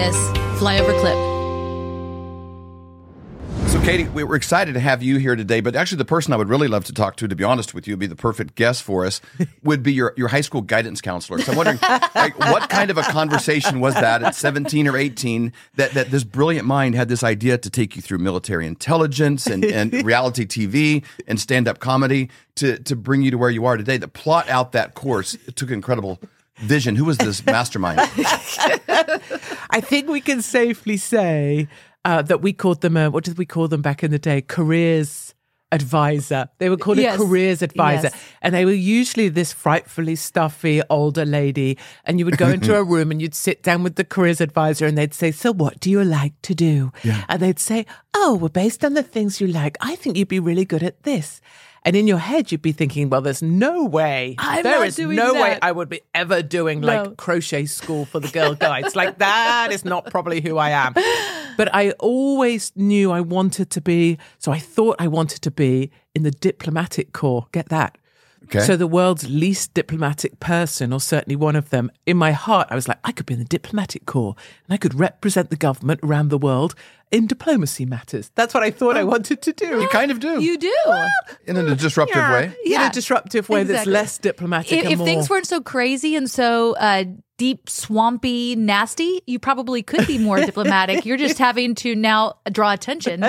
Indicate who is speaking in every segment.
Speaker 1: this flyover clip.
Speaker 2: So, Katie, we were excited to have you here today, but actually, the person I would really love to talk to, to be honest with you, would be the perfect guest for us, would be your, your high school guidance counselor. So, I'm wondering, like, what kind of a conversation was that at 17 or 18 that, that this brilliant mind had this idea to take you through military intelligence and, and reality TV and stand up comedy to, to bring you to where you are today? To plot out that course, it took incredible vision. Who was this mastermind?
Speaker 3: I think we can safely say uh, that we called them, a, what did we call them back in the day? Careers advisor. They were called
Speaker 1: Yes.
Speaker 3: a careers advisor.
Speaker 1: Yes.
Speaker 3: And they were usually this frightfully stuffy older lady. And you would go into a room and you'd sit down with the careers advisor and they'd say, So what do you like to do? And they'd say, Oh, well, based on the things you like, I think you'd be really good at this. And in your head, you'd be thinking, well, there's no way,
Speaker 1: I'm
Speaker 3: there is no way. I would be ever doing
Speaker 1: No.
Speaker 3: like crochet school for the girl guides. like that is not probably who I am. But I always knew I wanted to be, so I thought I wanted to be in the diplomatic corps. Get that?
Speaker 2: Okay.
Speaker 3: So the world's least diplomatic person, or certainly one of them, in my heart, I was like, I could be in the diplomatic corps and I could represent the government around the world in diplomacy matters. That's what I thought I wanted to do.
Speaker 2: You kind of do.
Speaker 1: You do.
Speaker 2: in a disruptive way.
Speaker 3: in
Speaker 1: Yeah.
Speaker 3: a disruptive way that's less diplomatic
Speaker 1: If,
Speaker 3: and
Speaker 1: if
Speaker 3: more.
Speaker 1: things weren't so crazy and so uh, deep, swampy, nasty, you probably could be more diplomatic. You're just having to now draw attention.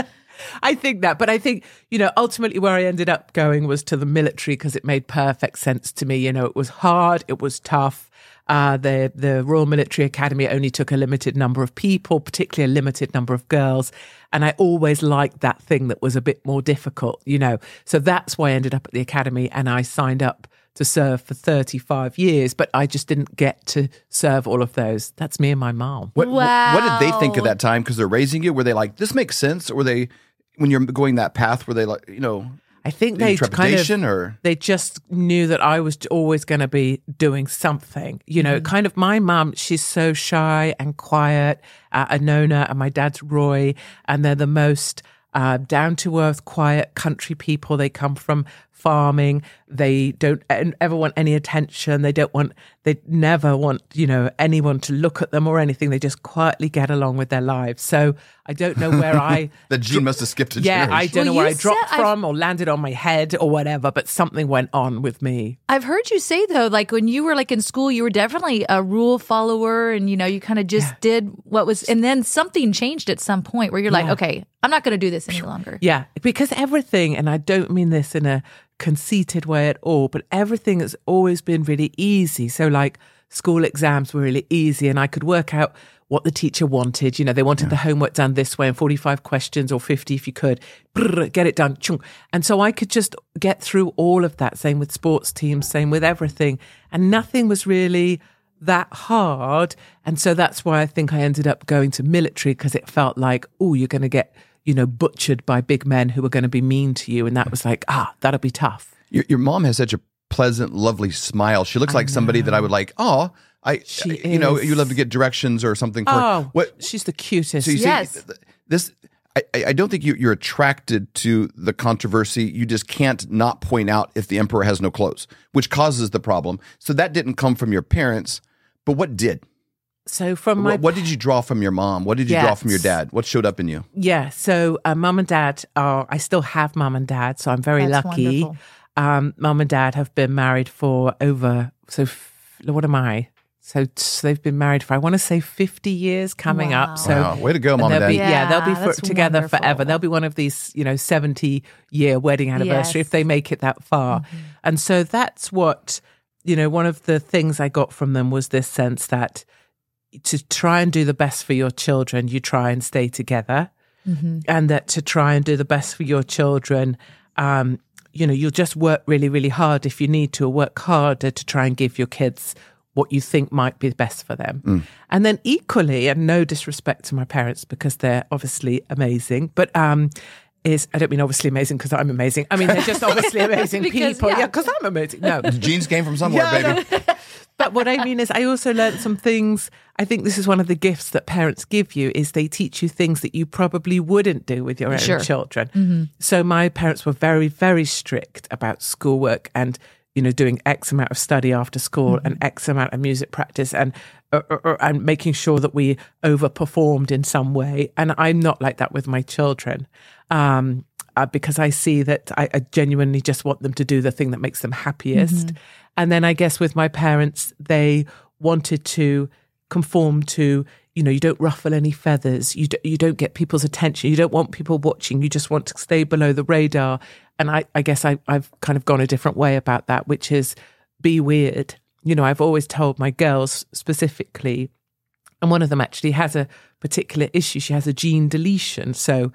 Speaker 3: I think that, but I think, you know, ultimately where I ended up going was to the military because it made perfect sense to me. You know, it was hard, it was tough. Uh, the the Royal Military Academy only took a limited number of people, particularly a limited number of girls, and I always liked that thing that was a bit more difficult, you know. So that's why I ended up at the academy, and I signed up to serve for 35 years, but I just didn't get to serve all of those. That's me and my mom.
Speaker 2: What, what- what did they think at
Speaker 1: Wow.
Speaker 2: that time? Because they're raising you. Were they like, this makes sense? Or were they, when you're going that path, were they like, you know,
Speaker 3: I think they kind of
Speaker 2: or?
Speaker 3: they just knew that I was always going to be doing something. You know, kind of my mum, she's so shy and quiet. Uh, Anona and my dad's Roy, and they're the most uh, down to earth, quiet country people. They come from farming. They don't ever want any attention. They don't want, they never want, you know, anyone to look at them or anything. They just quietly get along with their lives. So I don't know where I.
Speaker 2: The gene must have skipped a
Speaker 3: Yeah, I don't know where I dropped
Speaker 1: said I've-
Speaker 3: from or landed on my head or whatever, but something went on with me.
Speaker 1: I've heard you say though, like when you were like in school, you were definitely a rule follower, and you know you kind of just did what was, and then something changed at some point where you're like, okay, I'm not going to do this any longer.
Speaker 3: Yeah, because everything, and I don't mean this in a conceited way at all, but everything has always been really easy. So, like, school exams were really easy, and I could work out what the teacher wanted. You know, they wanted the homework done this way and 45 questions or 50 if you could. Brrr, get it done. chung. And so I could just get through all of that. Same with sports teams, same with everything. And nothing was really that hard. And so that's why I think I ended up going to military because it felt like, oh, you're going to get, you know, butchered by big men who are going to be mean to you. And that was like, ah, that'll be tough.
Speaker 2: Your, your mom has such a pleasant, lovely smile. She looks like somebody that I would like, oh, I,
Speaker 3: She
Speaker 2: you know, you love to get directions or something for
Speaker 3: Oh,
Speaker 2: what
Speaker 3: she's the cutest.
Speaker 2: So you
Speaker 1: Yes.
Speaker 2: see, this I, I I don't think you, you're attracted to the controversy. You just can't not point out if the emperor has no clothes, which causes the problem. So that didn't come from your parents, but what did?
Speaker 3: So from my
Speaker 2: What, what did you draw from your mom? What did you draw from your dad? What showed up in you?
Speaker 3: Yeah. So, uh, mum and dad are, I still have mom and dad. So, I'm very
Speaker 1: That's
Speaker 3: lucky.
Speaker 1: wonderful.
Speaker 3: Um, mum and dad have been married for over, so f- what am I? So, t- they've been married for, I want to say 50 years coming
Speaker 1: Wow.
Speaker 3: up. So,
Speaker 2: wow, way to go, mom and dad.
Speaker 3: be, yeah, they'll be for, together
Speaker 1: wonderful.
Speaker 3: forever. They'll be one of these, you know, 70 year wedding anniversary
Speaker 1: Yes.
Speaker 3: if they make it that far.
Speaker 1: Mm-hmm.
Speaker 3: And so that's what, you know, one of the things I got from them was this sense that to try and do the best for your children, you try and stay together.
Speaker 1: Mm-hmm.
Speaker 3: And that to try and do the best for your children, um, you know, you'll just work really, really hard if you need to, work harder to try and give your kids what you think might be best for them. And then equally, and no disrespect to my parents because they're obviously amazing, but um, is I don't mean obviously amazing because I'm amazing. I mean they're just obviously amazing
Speaker 1: Because,
Speaker 3: people.
Speaker 1: yeah.
Speaker 3: Yeah, because I'm amazing. No,
Speaker 2: The genes came from somewhere,
Speaker 3: Yeah,
Speaker 2: baby.
Speaker 3: But what I mean is, I also learned some things. I think this is one of the gifts that parents give you is they teach you things that you probably wouldn't do with your own
Speaker 1: Sure.
Speaker 3: children. So my parents were very, very strict about schoolwork and you know, doing X amount of study after school and X amount of music practice and uh, uh, uh, and making sure that we overperformed in some way. And I'm not like that with my children. Um, uh, because I see that I, I, genuinely just want them to do the thing that makes them happiest. Mm-hmm. And then I guess with my parents, they wanted to conform to you know you don't ruffle any feathers. You, do, you don't get people's attention. You don't want people watching. You just want to stay below the radar. And i, I guess I, i've kind of gone a different way about that which is be weird. You know i've always told my girls specifically and one of them actually has a particular issue. She has a gene deletion. So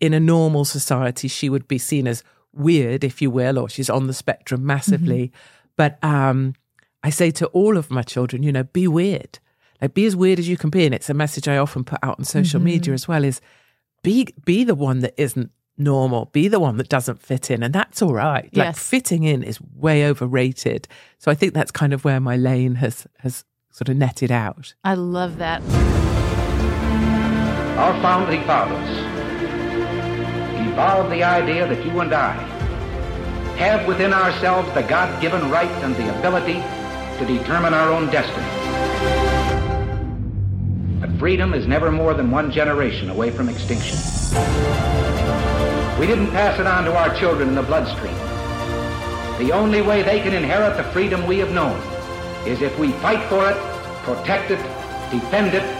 Speaker 3: in a normal society she would be seen as weird if you will or she's on the spectrum massively mm-hmm. but um I say to all of my children, you know, be weird. Like be as weird as you can be. And it's a message I often put out on social mm-hmm. media as well is be be the one that isn't normal. Be the one that doesn't fit in. And that's all right. Like yes. fitting in is way overrated. So I think that's kind of where my lane has has sort of netted out.
Speaker 1: I love that.
Speaker 4: Our founding fathers evolved the idea that you and I have within ourselves the God given right and the ability to determine our own destiny. But freedom is never more than one generation away from extinction. We didn't pass it on to our children in the bloodstream. The only way they can inherit the freedom we have known is if we fight for it, protect it, defend it,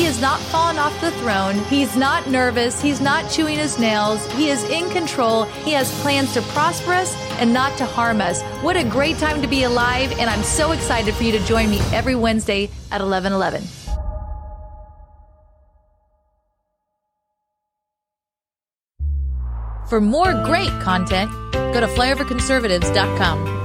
Speaker 1: He has not fallen off the throne. He's not nervous. He's not chewing his nails. He is in control. He has plans to prosper us and not to harm us. What a great time to be alive. And I'm so excited for you to join me every Wednesday at 1111. For more great content, go to flyoverconservatives.com.